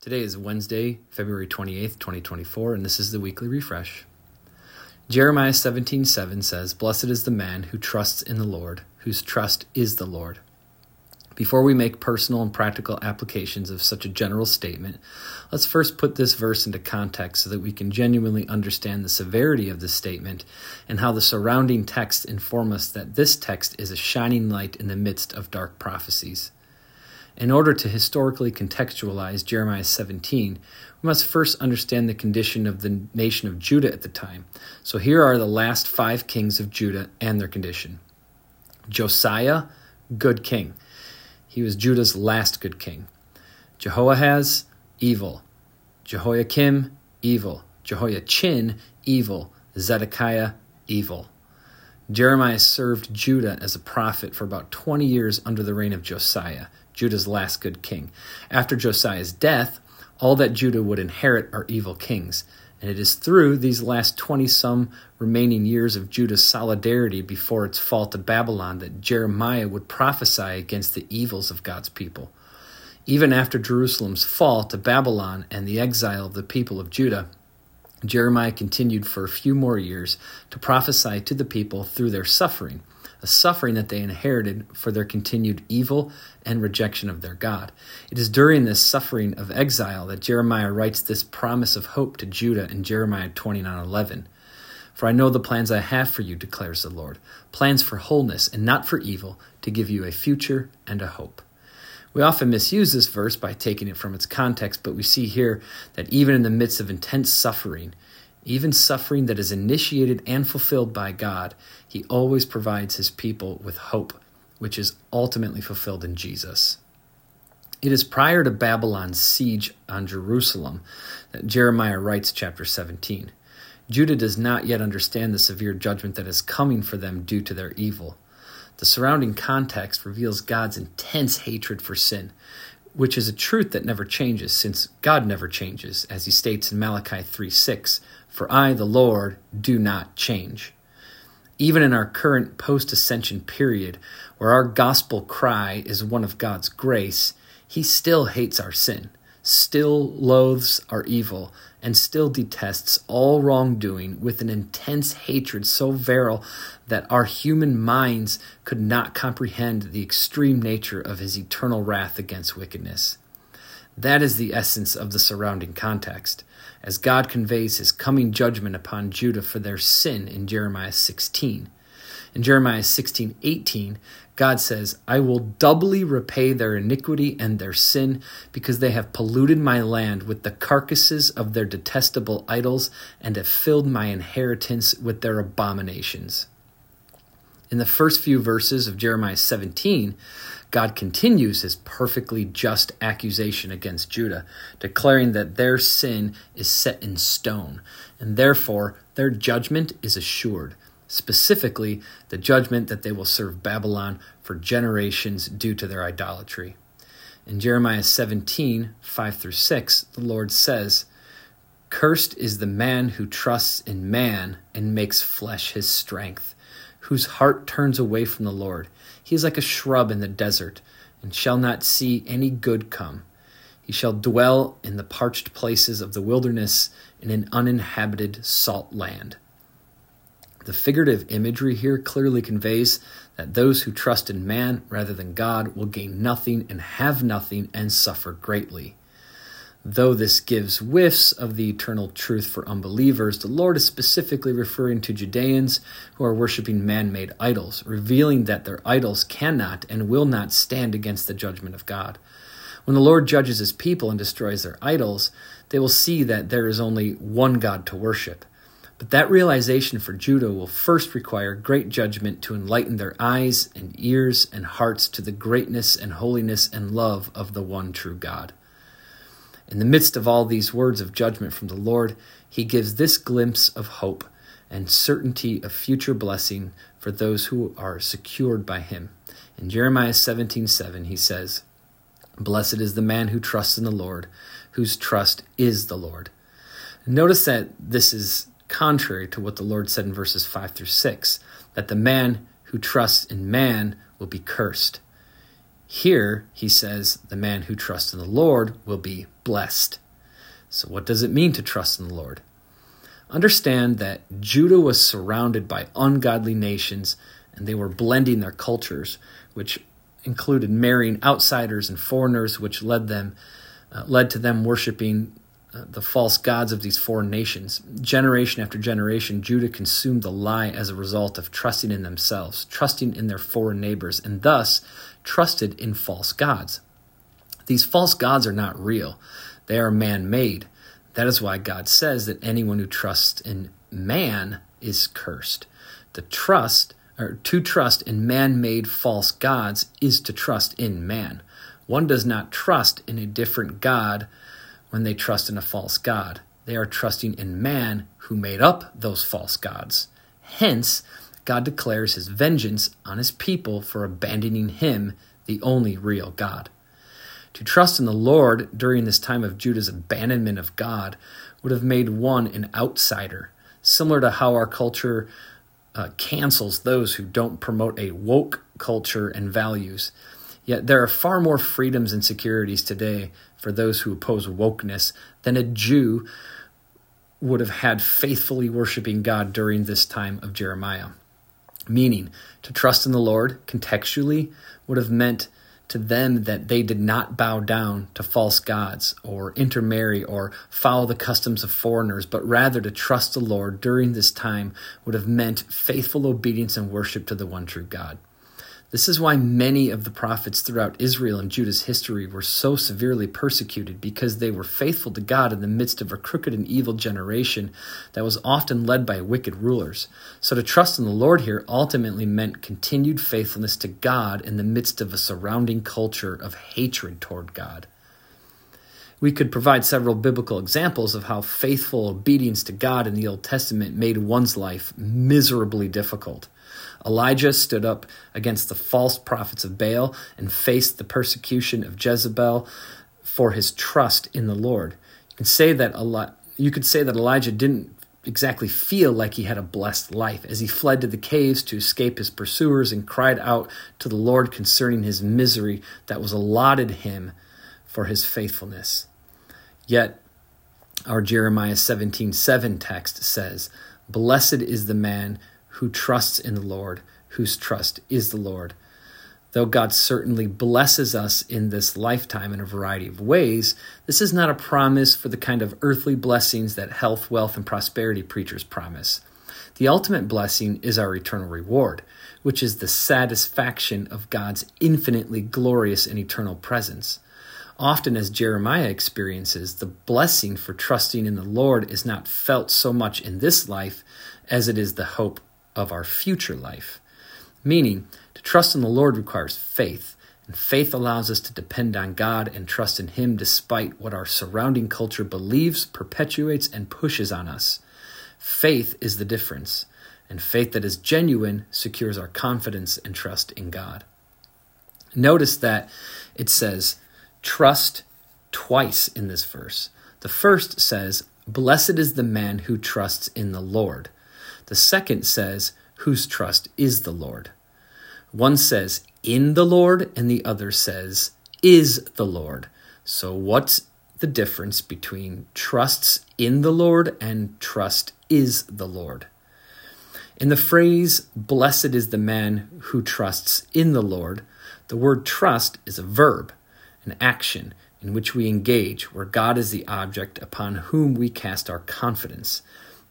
Today is Wednesday, February 28th, 2024, and this is the weekly refresh. Jeremiah 17:7 7 says, "Blessed is the man who trusts in the Lord, whose trust is the Lord." Before we make personal and practical applications of such a general statement, let's first put this verse into context so that we can genuinely understand the severity of this statement and how the surrounding text inform us that this text is a shining light in the midst of dark prophecies. In order to historically contextualize Jeremiah 17, we must first understand the condition of the nation of Judah at the time. So here are the last five kings of Judah and their condition Josiah, good king. He was Judah's last good king. Jehoahaz, evil. Jehoiakim, evil. Jehoiachin, evil. Zedekiah, evil. Jeremiah served Judah as a prophet for about 20 years under the reign of Josiah, Judah's last good king. After Josiah's death, all that Judah would inherit are evil kings. And it is through these last 20 some remaining years of Judah's solidarity before its fall to Babylon that Jeremiah would prophesy against the evils of God's people. Even after Jerusalem's fall to Babylon and the exile of the people of Judah, Jeremiah continued for a few more years to prophesy to the people through their suffering a suffering that they inherited for their continued evil and rejection of their God. It is during this suffering of exile that Jeremiah writes this promise of hope to Judah in Jeremiah 29:11. For I know the plans I have for you, declares the Lord, plans for wholeness and not for evil, to give you a future and a hope. We often misuse this verse by taking it from its context, but we see here that even in the midst of intense suffering, even suffering that is initiated and fulfilled by God, He always provides His people with hope, which is ultimately fulfilled in Jesus. It is prior to Babylon's siege on Jerusalem that Jeremiah writes chapter 17. Judah does not yet understand the severe judgment that is coming for them due to their evil. The surrounding context reveals God's intense hatred for sin, which is a truth that never changes since God never changes, as he states in Malachi 3 6 For I, the Lord, do not change. Even in our current post ascension period, where our gospel cry is one of God's grace, he still hates our sin still loathes our evil, and still detests all wrongdoing with an intense hatred so virile that our human minds could not comprehend the extreme nature of his eternal wrath against wickedness. That is the essence of the surrounding context, as God conveys his coming judgment upon Judah for their sin in Jeremiah 16. In Jeremiah 16 18, God says, I will doubly repay their iniquity and their sin, because they have polluted my land with the carcasses of their detestable idols, and have filled my inheritance with their abominations. In the first few verses of Jeremiah 17, God continues his perfectly just accusation against Judah, declaring that their sin is set in stone, and therefore their judgment is assured specifically the judgment that they will serve Babylon for generations due to their idolatry. In Jeremiah 17, 5 through 6, the Lord says, Cursed is the man who trusts in man and makes flesh his strength, whose heart turns away from the Lord. He is like a shrub in the desert, and shall not see any good come. He shall dwell in the parched places of the wilderness in an uninhabited salt land. The figurative imagery here clearly conveys that those who trust in man rather than God will gain nothing and have nothing and suffer greatly. Though this gives whiffs of the eternal truth for unbelievers, the Lord is specifically referring to Judeans who are worshiping man made idols, revealing that their idols cannot and will not stand against the judgment of God. When the Lord judges his people and destroys their idols, they will see that there is only one God to worship. But that realization for Judah will first require great judgment to enlighten their eyes and ears and hearts to the greatness and holiness and love of the one true God. In the midst of all these words of judgment from the Lord, he gives this glimpse of hope and certainty of future blessing for those who are secured by him. In Jeremiah 17:7 7, he says, "Blessed is the man who trusts in the Lord, whose trust is the Lord." Notice that this is contrary to what the Lord said in verses 5 through 6 that the man who trusts in man will be cursed. Here, he says, the man who trusts in the Lord will be blessed. So, what does it mean to trust in the Lord? Understand that Judah was surrounded by ungodly nations and they were blending their cultures, which included marrying outsiders and foreigners, which led them uh, led to them worshiping the false gods of these foreign nations. Generation after generation, Judah consumed the lie as a result of trusting in themselves, trusting in their foreign neighbors, and thus trusted in false gods. These false gods are not real, they are man made. That is why God says that anyone who trusts in man is cursed. To trust or to trust in man-made false gods is to trust in man. One does not trust in a different god when they trust in a false god. They are trusting in man who made up those false gods. Hence, God declares his vengeance on his people for abandoning him, the only real God. To trust in the Lord during this time of Judah's abandonment of God would have made one an outsider, similar to how our culture uh, cancels those who don't promote a woke culture and values. Yet there are far more freedoms and securities today for those who oppose wokeness than a Jew would have had faithfully worshiping God during this time of Jeremiah. Meaning, to trust in the Lord contextually would have meant to them that they did not bow down to false gods or intermarry or follow the customs of foreigners, but rather to trust the Lord during this time would have meant faithful obedience and worship to the one true God. This is why many of the prophets throughout Israel and Judah's history were so severely persecuted because they were faithful to God in the midst of a crooked and evil generation that was often led by wicked rulers. So to trust in the Lord here ultimately meant continued faithfulness to God in the midst of a surrounding culture of hatred toward God. We could provide several biblical examples of how faithful obedience to God in the Old Testament made one's life miserably difficult. Elijah stood up against the false prophets of Baal and faced the persecution of Jezebel for his trust in the Lord. You can say that Eli- you could say that Elijah didn't exactly feel like he had a blessed life as he fled to the caves to escape his pursuers and cried out to the Lord concerning his misery that was allotted him for his faithfulness. Yet our Jeremiah 17:7 7 text says, "Blessed is the man who trusts in the Lord, whose trust is the Lord. Though God certainly blesses us in this lifetime in a variety of ways, this is not a promise for the kind of earthly blessings that health, wealth, and prosperity preachers promise. The ultimate blessing is our eternal reward, which is the satisfaction of God's infinitely glorious and eternal presence. Often, as Jeremiah experiences, the blessing for trusting in the Lord is not felt so much in this life as it is the hope of our future life. Meaning, to trust in the Lord requires faith, and faith allows us to depend on God and trust in Him despite what our surrounding culture believes, perpetuates, and pushes on us. Faith is the difference, and faith that is genuine secures our confidence and trust in God. Notice that it says, trust twice in this verse. The first says, Blessed is the man who trusts in the Lord. The second says, Whose trust is the Lord. One says, In the Lord, and the other says, Is the Lord. So, what's the difference between trusts in the Lord and trust is the Lord? In the phrase, Blessed is the man who trusts in the Lord, the word trust is a verb, an action in which we engage, where God is the object upon whom we cast our confidence.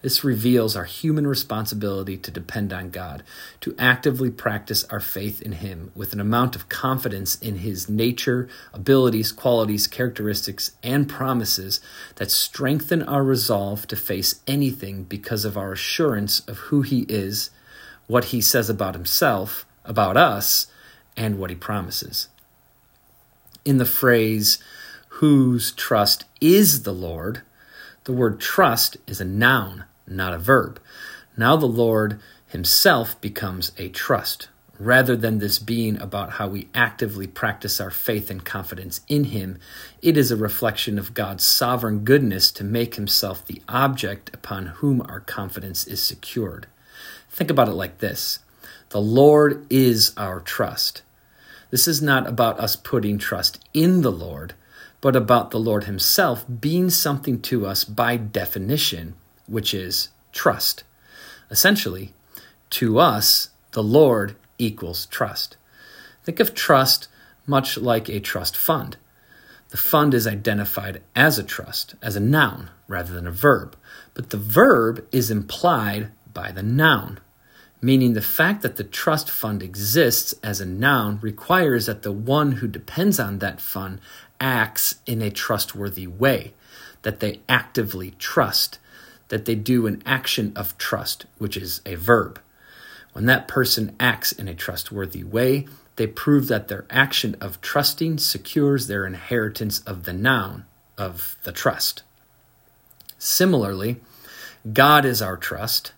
This reveals our human responsibility to depend on God, to actively practice our faith in Him with an amount of confidence in His nature, abilities, qualities, characteristics, and promises that strengthen our resolve to face anything because of our assurance of who He is, what He says about Himself, about us, and what He promises. In the phrase, whose trust is the Lord, the word trust is a noun, not a verb. Now the Lord himself becomes a trust, rather than this being about how we actively practice our faith and confidence in him. It is a reflection of God's sovereign goodness to make himself the object upon whom our confidence is secured. Think about it like this The Lord is our trust. This is not about us putting trust in the Lord but about the Lord Himself being something to us by definition, which is trust. Essentially, to us, the Lord equals trust. Think of trust much like a trust fund. The fund is identified as a trust, as a noun rather than a verb, but the verb is implied by the noun, meaning the fact that the trust fund exists as a noun requires that the one who depends on that fund acts in a trustworthy way, that they actively trust, that they do an action of trust, which is a verb. When that person acts in a trustworthy way, they prove that their action of trusting secures their inheritance of the noun, of the trust. Similarly, God is our trust.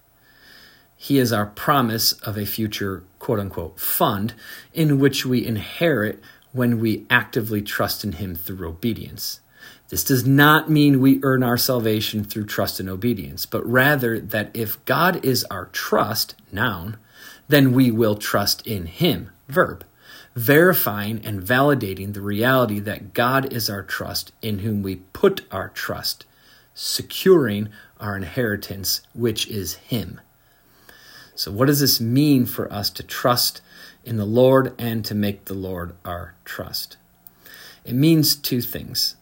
He is our promise of a future quote unquote fund in which we inherit when we actively trust in Him through obedience. This does not mean we earn our salvation through trust and obedience, but rather that if God is our trust, noun, then we will trust in Him, verb verifying and validating the reality that God is our trust, in whom we put our trust, securing our inheritance, which is Him. So, what does this mean for us to trust in the Lord and to make the Lord our trust? It means two things.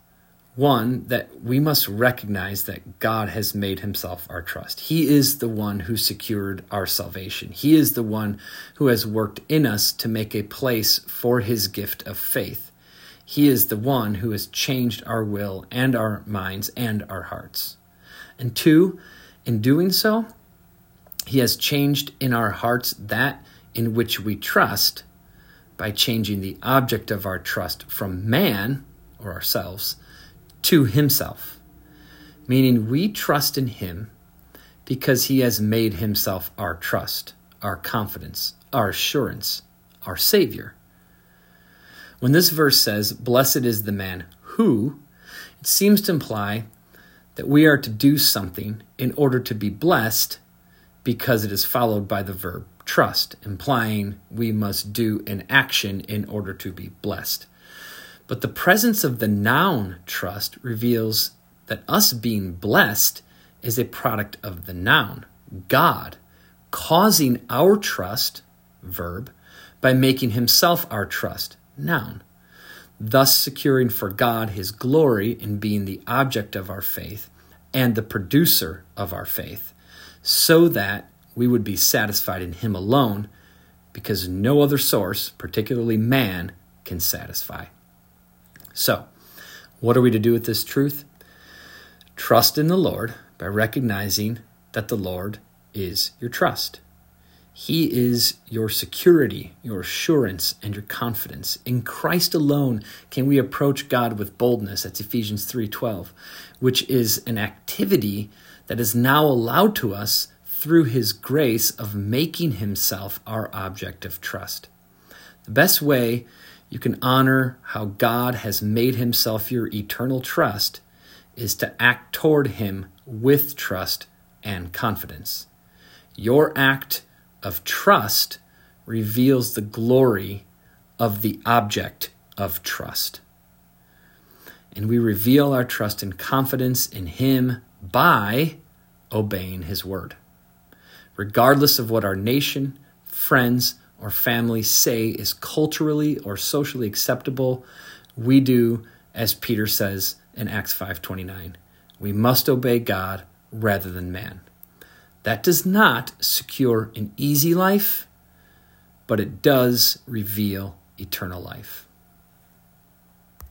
One, that we must recognize that God has made himself our trust. He is the one who secured our salvation. He is the one who has worked in us to make a place for his gift of faith. He is the one who has changed our will and our minds and our hearts. And two, in doing so, he has changed in our hearts that in which we trust by changing the object of our trust from man or ourselves to himself, meaning we trust in him because he has made himself our trust, our confidence, our assurance, our Savior. When this verse says, Blessed is the man who, it seems to imply that we are to do something in order to be blessed because it is followed by the verb trust, implying we must do an action in order to be blessed. But the presence of the noun trust reveals that us being blessed is a product of the noun, God, causing our trust, verb, by making himself our trust, noun, thus securing for God his glory in being the object of our faith and the producer of our faith, so that we would be satisfied in him alone, because no other source, particularly man, can satisfy. So, what are we to do with this truth? Trust in the Lord by recognizing that the Lord is your trust. He is your security, your assurance, and your confidence. In Christ alone can we approach God with boldness. That's Ephesians 3:12, which is an activity that is now allowed to us through his grace of making himself our object of trust. The best way you can honor how God has made himself your eternal trust is to act toward him with trust and confidence. Your act of trust reveals the glory of the object of trust. And we reveal our trust and confidence in him by obeying his word. Regardless of what our nation, friends, or family say is culturally or socially acceptable, we do as Peter says in Acts 5:29. We must obey God rather than man. That does not secure an easy life, but it does reveal eternal life.